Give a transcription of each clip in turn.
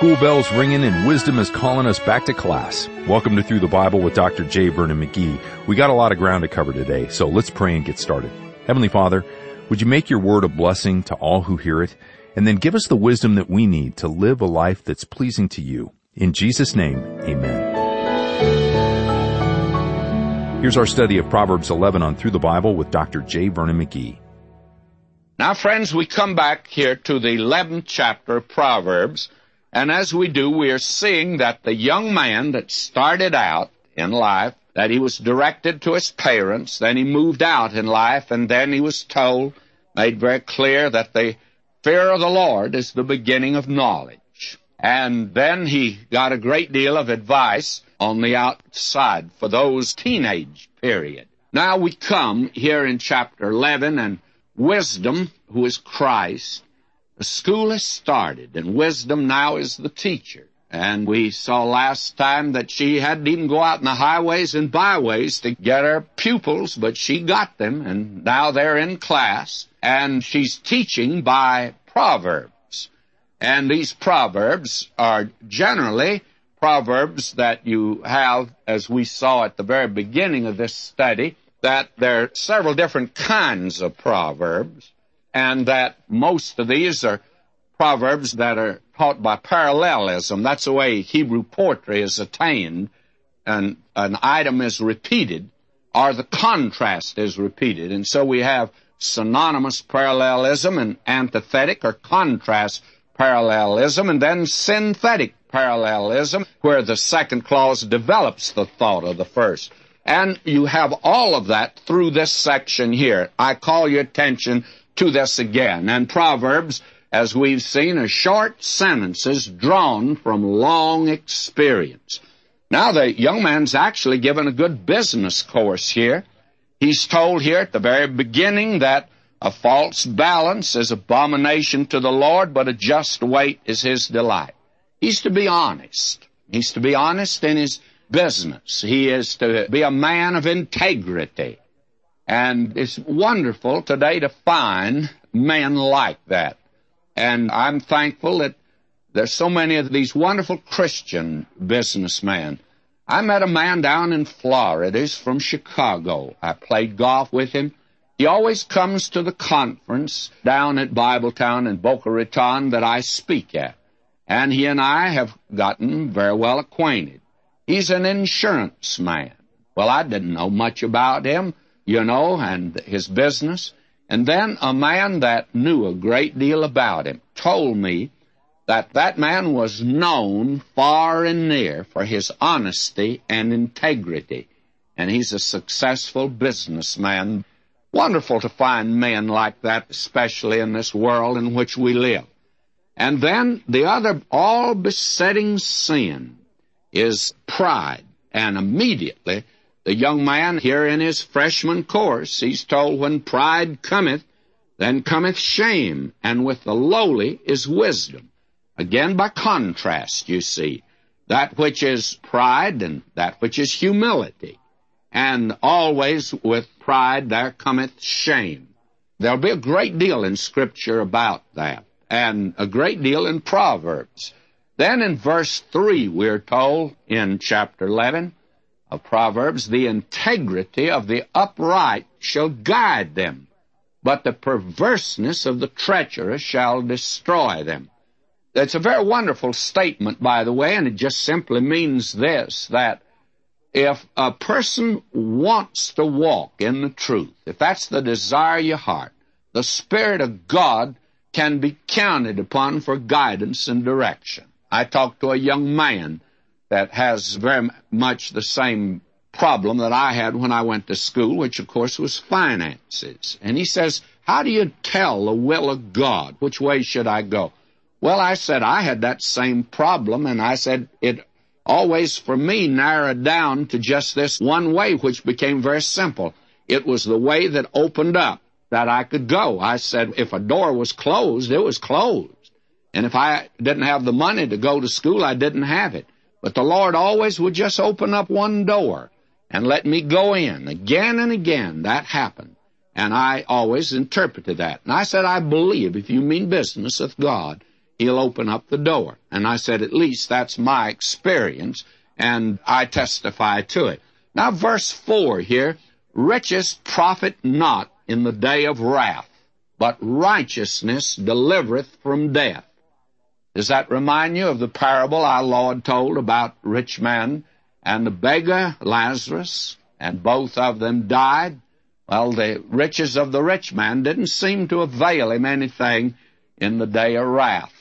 school bell's ringing and wisdom is calling us back to class. Welcome to Through the Bible with Dr. J. Vernon McGee. We got a lot of ground to cover today, so let's pray and get started. Heavenly Father, would you make your word a blessing to all who hear it, and then give us the wisdom that we need to live a life that's pleasing to you. In Jesus' name, amen. Here's our study of Proverbs 11 on Through the Bible with Dr. J. Vernon McGee. Now friends, we come back here to the 11th chapter of Proverbs, and as we do, we are seeing that the young man that started out in life, that he was directed to his parents, then he moved out in life, and then he was told, made very clear that the fear of the Lord is the beginning of knowledge. And then he got a great deal of advice on the outside for those teenage period. Now we come here in chapter 11 and Wisdom, who is Christ, the school has started, and wisdom now is the teacher. And we saw last time that she hadn't even go out in the highways and byways to get her pupils, but she got them, and now they're in class, and she's teaching by Proverbs. And these Proverbs are generally Proverbs that you have, as we saw at the very beginning of this study, that there are several different kinds of proverbs, and that most of these are proverbs that are taught by parallelism. That's the way Hebrew poetry is attained, and an item is repeated, or the contrast is repeated. And so we have synonymous parallelism and antithetic or contrast parallelism, and then synthetic parallelism, where the second clause develops the thought of the first. And you have all of that through this section here. I call your attention to this again. And Proverbs, as we've seen, are short sentences drawn from long experience. Now the young man's actually given a good business course here. He's told here at the very beginning that a false balance is abomination to the Lord, but a just weight is his delight. He's to be honest. He's to be honest in his business. He is to be a man of integrity. And it's wonderful today to find men like that. And I'm thankful that there's so many of these wonderful Christian businessmen. I met a man down in Florida. He's from Chicago. I played golf with him. He always comes to the conference down at Bibletown in Boca Raton that I speak at. And he and I have gotten very well acquainted. He's an insurance man. Well, I didn't know much about him, you know, and his business. And then a man that knew a great deal about him told me that that man was known far and near for his honesty and integrity. And he's a successful businessman. Wonderful to find men like that, especially in this world in which we live. And then the other all besetting sin is pride. And immediately, the young man here in his freshman course, he's told when pride cometh, then cometh shame, and with the lowly is wisdom. Again, by contrast, you see, that which is pride and that which is humility. And always with pride there cometh shame. There'll be a great deal in Scripture about that, and a great deal in Proverbs. Then in verse 3, we're told in chapter 11 of Proverbs, the integrity of the upright shall guide them, but the perverseness of the treacherous shall destroy them. It's a very wonderful statement, by the way, and it just simply means this, that if a person wants to walk in the truth, if that's the desire of your heart, the Spirit of God can be counted upon for guidance and direction. I talked to a young man that has very much the same problem that I had when I went to school, which of course was finances. And he says, How do you tell the will of God? Which way should I go? Well, I said, I had that same problem, and I said, it always for me narrowed down to just this one way, which became very simple. It was the way that opened up that I could go. I said, if a door was closed, it was closed. And if I didn't have the money to go to school, I didn't have it. But the Lord always would just open up one door and let me go in. Again and again, that happened. And I always interpreted that. And I said, I believe if you mean business with God, he'll open up the door. And I said, at least that's my experience, and I testify to it. Now, verse 4 here, riches profit not in the day of wrath, but righteousness delivereth from death. Does that remind you of the parable our Lord told about rich man and the beggar Lazarus, and both of them died? Well, the riches of the rich man didn't seem to avail him anything in the day of wrath.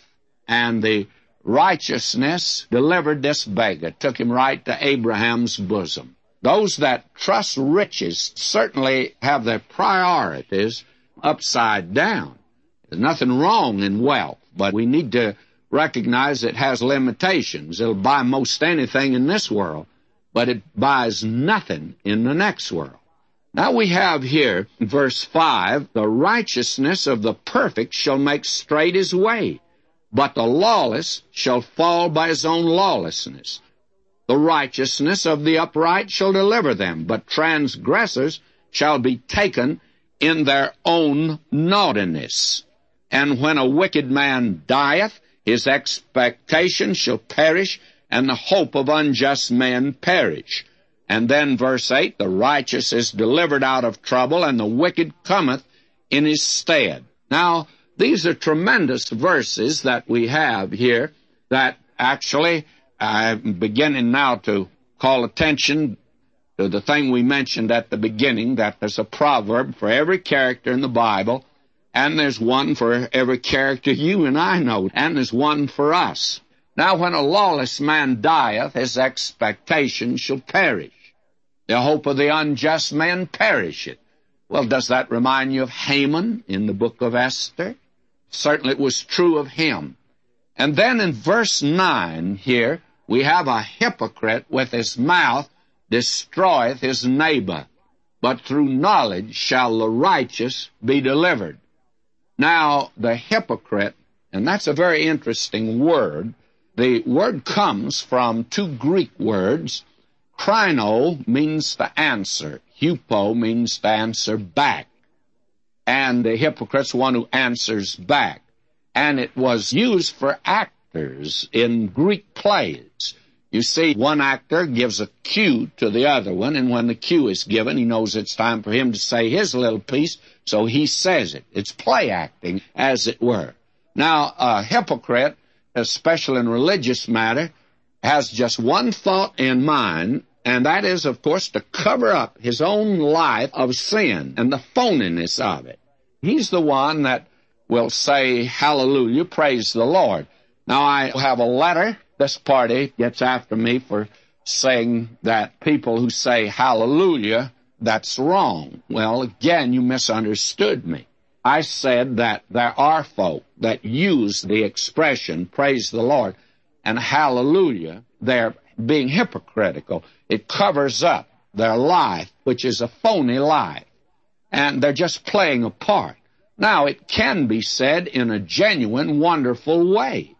And the righteousness delivered this beggar, took him right to Abraham's bosom. Those that trust riches certainly have their priorities upside down. There's nothing wrong in wealth, but we need to recognize it has limitations. It'll buy most anything in this world, but it buys nothing in the next world. Now we have here, verse 5, the righteousness of the perfect shall make straight his way, but the lawless shall fall by his own lawlessness. The righteousness of the upright shall deliver them, but transgressors shall be taken in their own naughtiness. And when a wicked man dieth, his expectation shall perish, and the hope of unjust men perish. And then verse 8, the righteous is delivered out of trouble, and the wicked cometh in his stead. Now, these are tremendous verses that we have here that actually I'm beginning now to call attention to the thing we mentioned at the beginning, that there's a proverb for every character in the Bible, and there's one for every character you and I know, and there's one for us. Now when a lawless man dieth, his expectation shall perish. The hope of the unjust man perisheth. Well, does that remind you of Haman in the book of Esther? Certainly it was true of him. And then in verse 9 here, we have a hypocrite with his mouth destroyeth his neighbor, but through knowledge shall the righteous be delivered. Now, the hypocrite, and that's a very interesting word, the word comes from two Greek words, Krino means to answer. Hupo means to answer back. And the hypocrite's one who answers back. And it was used for actors in Greek plays. You see, one actor gives a cue to the other one, and when the cue is given, he knows it's time for him to say his little piece, so he says it. It's play acting, as it were. Now, a hypocrite, especially in religious matter, has just one thought in mind, and that is, of course, to cover up his own life of sin and the phoniness of it. He's the one that will say, Hallelujah, praise the Lord. Now, I have a letter. This party gets after me for saying that people who say Hallelujah, that's wrong. Well, again, you misunderstood me. I said that there are folk that use the expression, praise the Lord, and hallelujah. They're being hypocritical. It covers up their life, which is a phony life. And they're just playing a part. Now, it can be said in a genuine, wonderful way.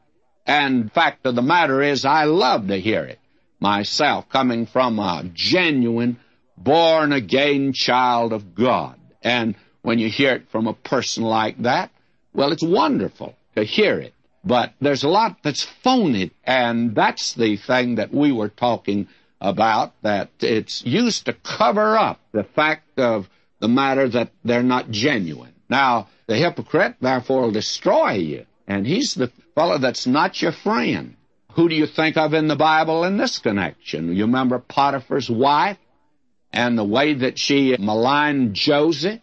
And fact of the matter is, I love to hear it myself, coming from a genuine, born again child of God. And when you hear it from a person like that, well, it's wonderful to hear it. But there's a lot that's phony, and that's the thing that we were talking about, that it's used to cover up the fact of the matter that they're not genuine. Now, the hypocrite, therefore, will destroy you, and he's the fellow that's not your friend. Who do you think of in the Bible in this connection? You remember Potiphar's wife and the way that she maligned Joseph,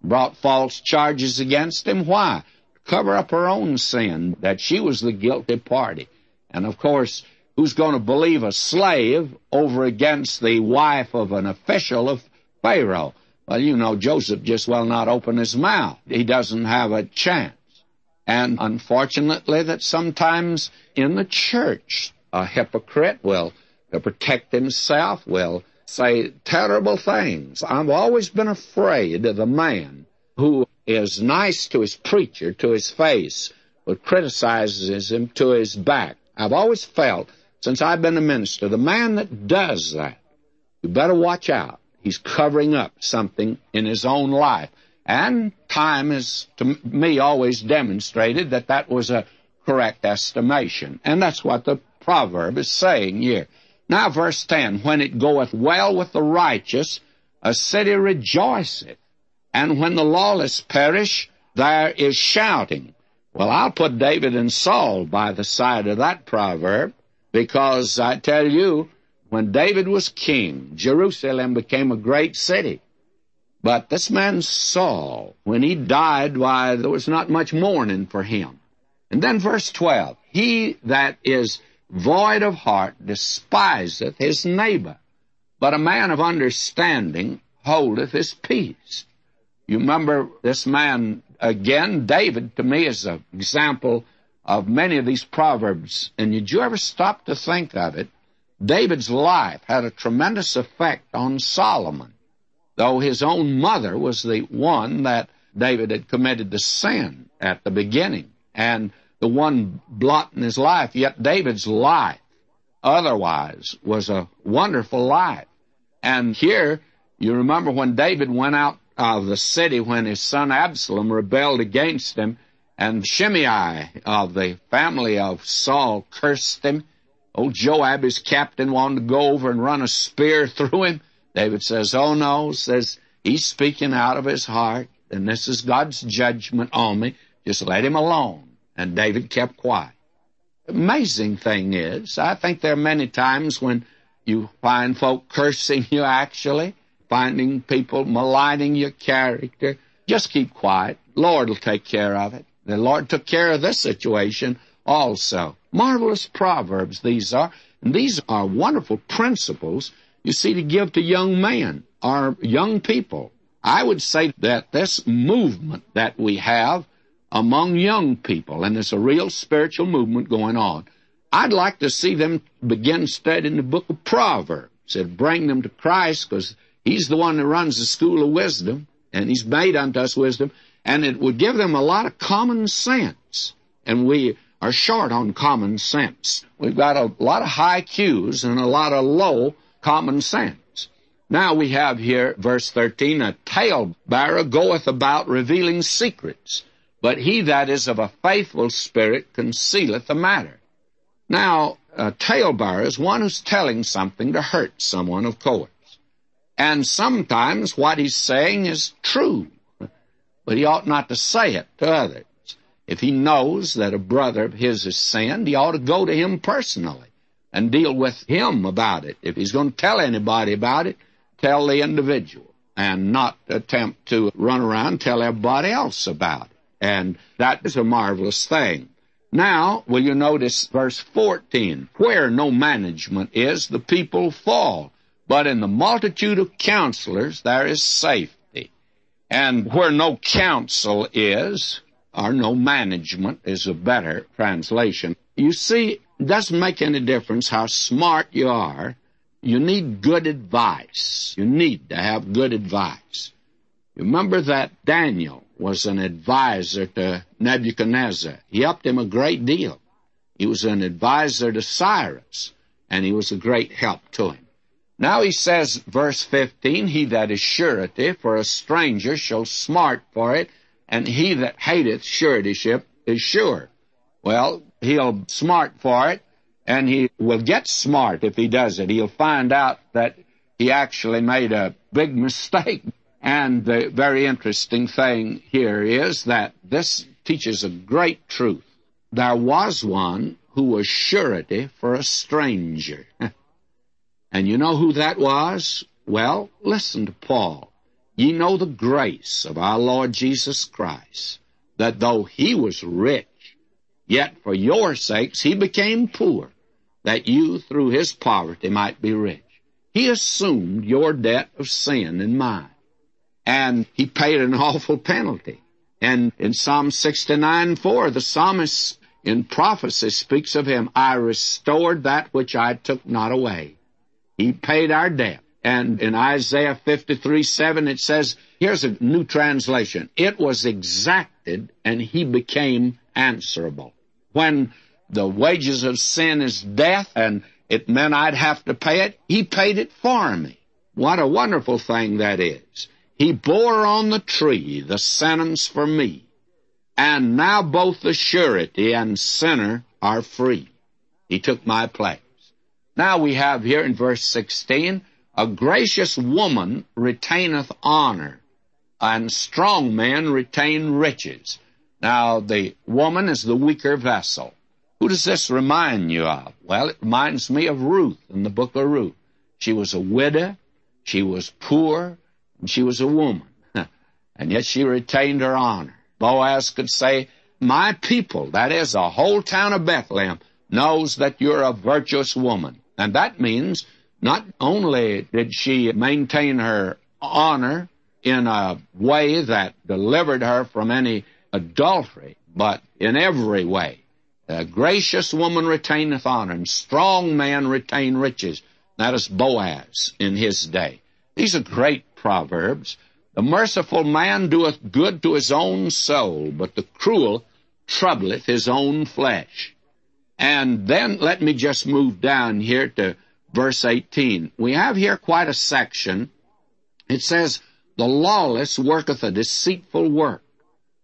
brought false charges against him? Why? cover up her own sin, that she was the guilty party. And of course, who's going to believe a slave over against the wife of an official of Pharaoh? Well, you know, Joseph just will not open his mouth. He doesn't have a chance. And unfortunately, that sometimes in the church, a hypocrite will, protect himself, will say terrible things. I've always been afraid of the man who is nice to his preacher to his face, but criticizes him to his back. I've always felt, since I've been a minister, the man that does that, you better watch out. He's covering up something in his own life. And time has, to me, always demonstrated that that was a correct estimation. And that's what the proverb is saying here. Now, verse 10 When it goeth well with the righteous, a city rejoiceth, and when the lawless perish, there is shouting. Well, I'll put David and Saul by the side of that proverb, because I tell you, when David was king, Jerusalem became a great city. But this man Saul, when he died, why, there was not much mourning for him. And then verse 12, He that is void of heart despiseth his neighbor, but a man of understanding holdeth his peace. You remember this man again, David, to me is an example of many of these proverbs. And did you ever stop to think of it? David's life had a tremendous effect on Solomon though his own mother was the one that David had committed the sin at the beginning, and the one blot in his life. Yet David's life, otherwise, was a wonderful life. And here, you remember when David went out of the city when his son Absalom rebelled against him, and Shimei of the family of Saul cursed him. Old Joab, his captain, wanted to go over and run a spear through him. David says, Oh no, says he's speaking out of his heart, and this is God's judgment on me. Just let him alone. And David kept quiet. Amazing thing is, I think there are many times when you find folk cursing you actually, finding people maligning your character. Just keep quiet. Lord will take care of it. The Lord took care of this situation also. Marvelous proverbs these are. And these are wonderful principles you see, to give to young men or young people. I would say that this movement that we have among young people, and there's a real spiritual movement going on, I'd like to see them begin studying the book of Proverbs and bring them to Christ because He's the one that runs the school of wisdom, and He's made unto us wisdom, and it would give them a lot of common sense. And we are short on common sense. We've got a lot of high Q's and a lot of low common sense. Now we have here, verse 13, a talebearer goeth about revealing secrets, but he that is of a faithful spirit concealeth the matter. Now, a talebearer is one who's telling something to hurt someone, of course. And sometimes what he's saying is true, but he ought not to say it to others. If he knows that a brother of his has sinned, he ought to go to him personally and deal with him about it. If he's going to tell anybody about it, tell the individual and not attempt to run around and tell everybody else about it. And that is a marvelous thing. Now, will you notice verse 14? Where no management is, the people fall. But in the multitude of counselors, there is safety. And where no counsel is, or no management is a better translation. You see, doesn't make any difference how smart you are. You need good advice. You need to have good advice. Remember that Daniel was an advisor to Nebuchadnezzar. He helped him a great deal. He was an advisor to Cyrus, and he was a great help to him. Now he says, verse 15, He that is surety for a stranger shall smart for it, and he that hateth suretyship is sure. Well, he'll smart for it, and he will get smart if he does it. He'll find out that he actually made a big mistake. And the very interesting thing here is that this teaches a great truth. There was one who was surety for a stranger. and you know who that was? Well, listen to Paul. Ye know the grace of our Lord Jesus Christ, that though he was rich, Yet for your sakes he became poor, that you through his poverty might be rich. He assumed your debt of sin and mine. And he paid an awful penalty. And in Psalm 69 4, the psalmist in prophecy speaks of him, I restored that which I took not away. He paid our debt. And in Isaiah 53 7, it says, here's a new translation. It was exacted and he became answerable when the wages of sin is death and it meant I'd have to pay it, he paid it for me. What a wonderful thing that is. He bore on the tree the sentence for me. And now both the surety and sinner are free. He took my place. Now we have here in verse 16, a gracious woman retaineth honor, and strong men retain riches. Now the woman is the weaker vessel. Who does this remind you of? Well, it reminds me of Ruth in the book of Ruth. She was a widow, she was poor, and she was a woman. and yet she retained her honor. Boaz could say, My people, that is, the whole town of Bethlehem, knows that you're a virtuous woman. And that means not only did she maintain her honor in a way that delivered her from any adultery, but in every way. A gracious woman retaineth honor, and strong man retain riches. That is Boaz in his day. These are great proverbs. The merciful man doeth good to his own soul, but the cruel troubleth his own flesh. And then let me just move down here to verse 18. We have here quite a section. It says, The lawless worketh a deceitful work,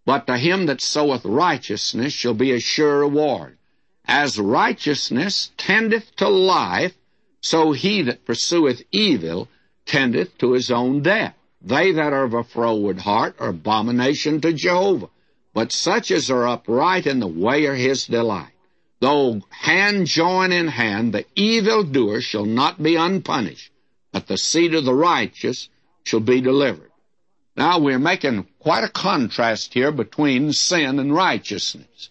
but to him that soweth righteousness shall be a sure reward. As righteousness tendeth to life, so he that pursueth evil tendeth to his own death. They that are of a froward heart are abomination to Jehovah, but such as are upright in the way are his delight. Though hand join in hand, the evildoer shall not be unpunished, but the seed of the righteous shall be delivered. Now we're making quite a contrast here between sin and righteousness.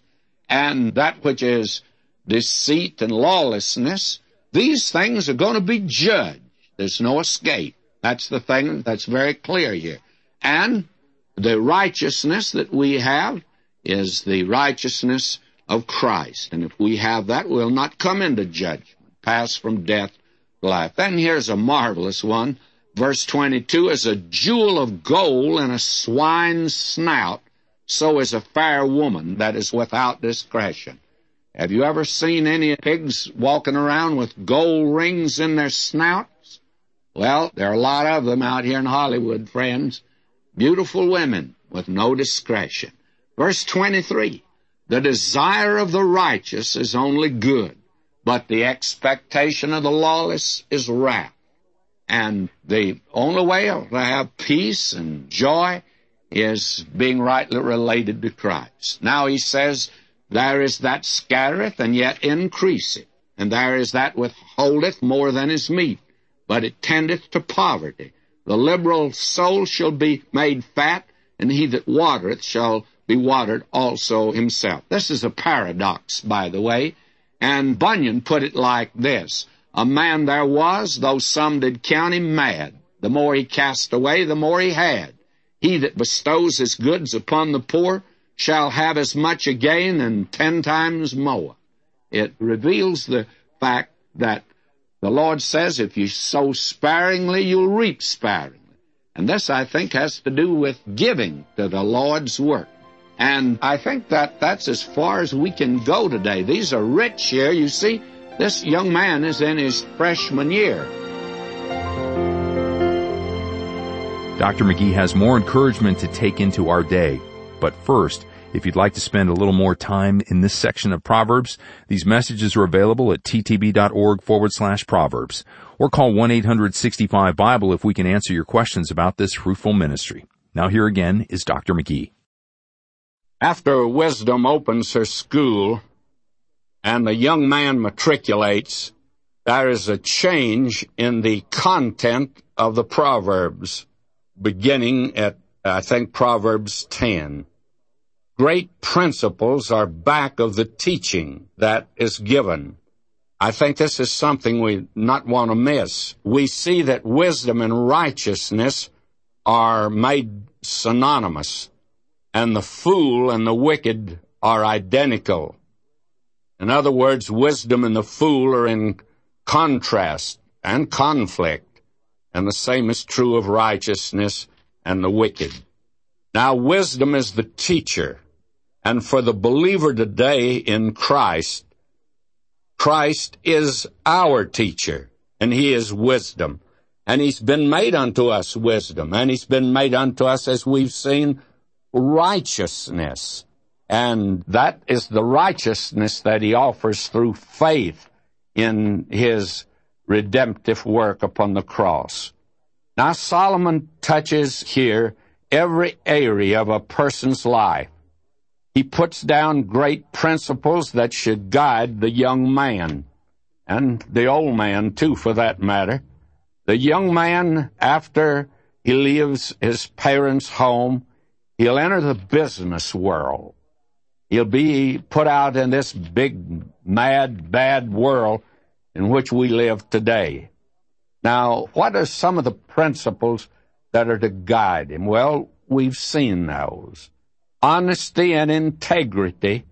And that which is deceit and lawlessness, these things are going to be judged. There's no escape. That's the thing that's very clear here. And the righteousness that we have is the righteousness of Christ. And if we have that, we'll not come into judgment, pass from death to life. Then here's a marvelous one. Verse 22 is a jewel of gold in a swine's snout, so is a fair woman that is without discretion. Have you ever seen any pigs walking around with gold rings in their snouts? Well, there are a lot of them out here in Hollywood, friends. Beautiful women with no discretion. Verse 23. The desire of the righteous is only good, but the expectation of the lawless is wrath. And the only way to have peace and joy is being rightly related to Christ. Now he says, there is that scattereth and yet increaseth, and there is that withholdeth more than is meet but it tendeth to poverty. The liberal soul shall be made fat, and he that watereth shall be watered also himself. This is a paradox, by the way, and Bunyan put it like this. A man there was, though some did count him mad. The more he cast away, the more he had. He that bestows his goods upon the poor shall have as much again and ten times more. It reveals the fact that the Lord says, if you sow sparingly, you'll reap sparingly. And this, I think, has to do with giving to the Lord's work. And I think that that's as far as we can go today. These are rich here. You see, this young man is in his freshman year. Dr. McGee has more encouragement to take into our day. But first, if you'd like to spend a little more time in this section of Proverbs, these messages are available at ttb.org forward slash Proverbs. Or call 1-865-BIBLE if we can answer your questions about this fruitful ministry. Now here again is Dr. McGee. After wisdom opens her school and the young man matriculates, there is a change in the content of the Proverbs, beginning at, I think, Proverbs 10 great principles are back of the teaching that is given. I think this is something we not want to miss. We see that wisdom and righteousness are made synonymous, and the fool and the wicked are identical. In other words, wisdom and the fool are in contrast and conflict, and the same is true of righteousness and the wicked. Now, wisdom is the teacher and for the believer today in Christ, Christ is our teacher, and he is wisdom. And he's been made unto us wisdom, and he's been made unto us, as we've seen, righteousness. And that is the righteousness that he offers through faith in his redemptive work upon the cross. Now Solomon touches here every area of a person's life. He puts down great principles that should guide the young man, and the old man too for that matter. The young man, after he leaves his parents' home, he'll enter the business world. He'll be put out in this big, mad, bad world in which we live today. Now, what are some of the principles that are to guide him? Well, we've seen those. Honesty and integrity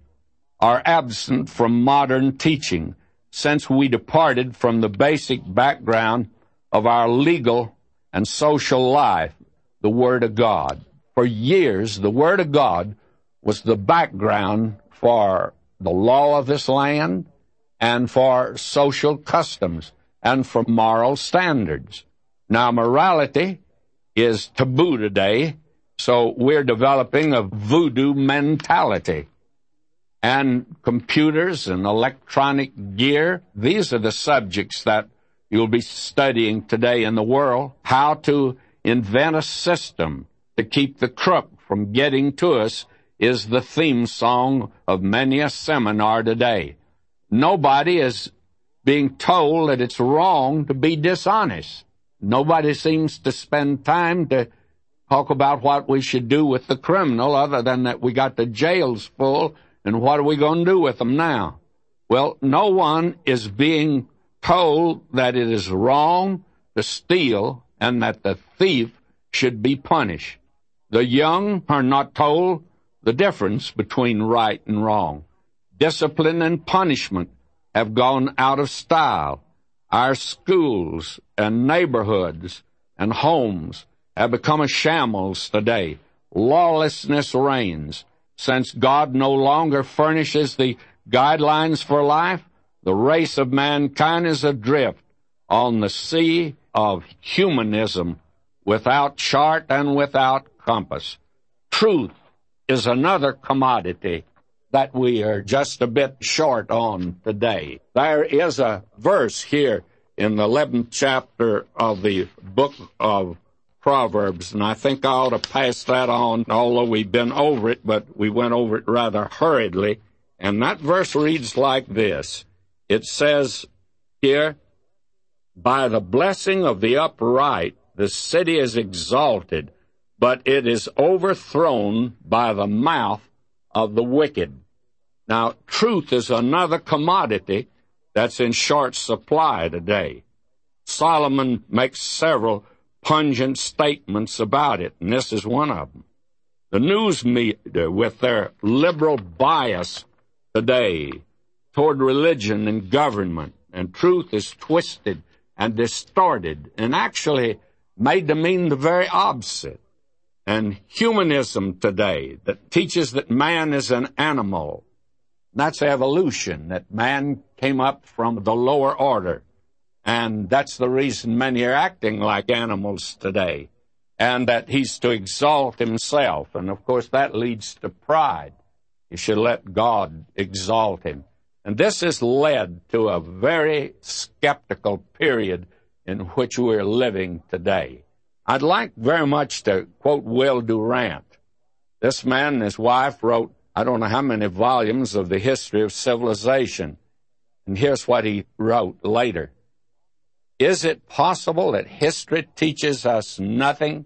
are absent from modern teaching since we departed from the basic background of our legal and social life, the Word of God. For years, the Word of God was the background for the law of this land and for social customs and for moral standards. Now, morality is taboo today, so we're developing a voodoo mentality. And computers and electronic gear, these are the subjects that you'll be studying today in the world. How to invent a system to keep the crook from getting to us is the theme song of many a seminar today. Nobody is being told that it's wrong to be dishonest. Nobody seems to spend time to talk about what we should do with the criminal other than that we got the jails full and what are we going to do with them now? Well, no one is being told that it is wrong to steal and that the thief should be punished. The young are not told the difference between right and wrong. Discipline and punishment have gone out of style. Our schools and neighborhoods and homes have become a shambles today. Lawlessness reigns. Since God no longer furnishes the guidelines for life, the race of mankind is adrift on the sea of humanism without chart and without compass. Truth is another commodity that we are just a bit short on today. There is a verse here in the 11th chapter of the book of Proverbs, and I think I ought to pass that on, although we've been over it, but we went over it rather hurriedly. And that verse reads like this. It says here, By the blessing of the upright, the city is exalted, but it is overthrown by the mouth of the wicked. Now, truth is another commodity that's in short supply today. Solomon makes several pungent statements about it, and this is one of them. The news media, with their liberal bias today toward religion and government, and truth is twisted and distorted and actually made to mean the very opposite and humanism today that teaches that man is an animal. That's evolution, that man came up from the lower order. And that's the reason many are acting like animals today. And that he's to exalt himself. And of course that leads to pride. He should let God exalt him. And this has led to a very skeptical period in which we're living today. I'd like very much to quote Will Durant. This man and his wife wrote, I don't know how many volumes of the history of civilization. And here's what he wrote later. Is it possible that history teaches us nothing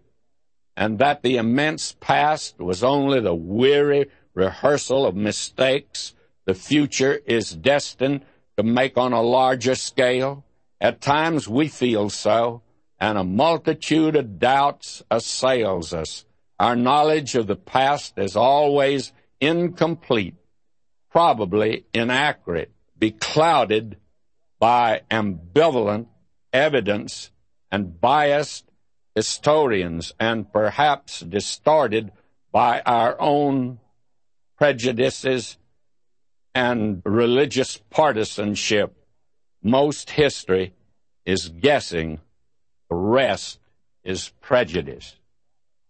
and that the immense past was only the weary rehearsal of mistakes the future is destined to make on a larger scale? At times we feel so and a multitude of doubts assails us. Our knowledge of the past is always incomplete, probably inaccurate, beclouded by ambivalent evidence and biased historians, and perhaps distorted by our own prejudices and religious partisanship. Most history is guessing the rest is prejudice.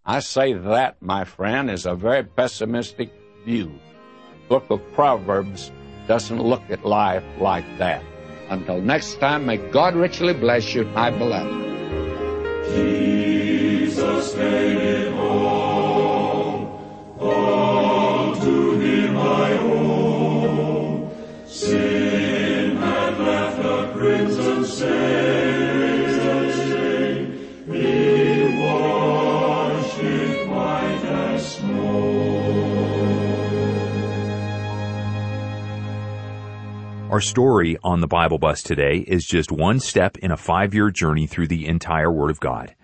I say that, my friend, is a very pessimistic view. book of Proverbs doesn't look at life like that. Until next time, may God richly bless you, my beloved. Jesus oh. Our story on the Bible Bus today is just one step in a five-year journey through the entire Word of God.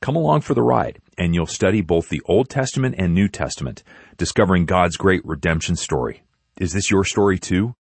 Come along for the ride, and you'll study both the Old Testament and New Testament, discovering God's great redemption story. Is this your story too?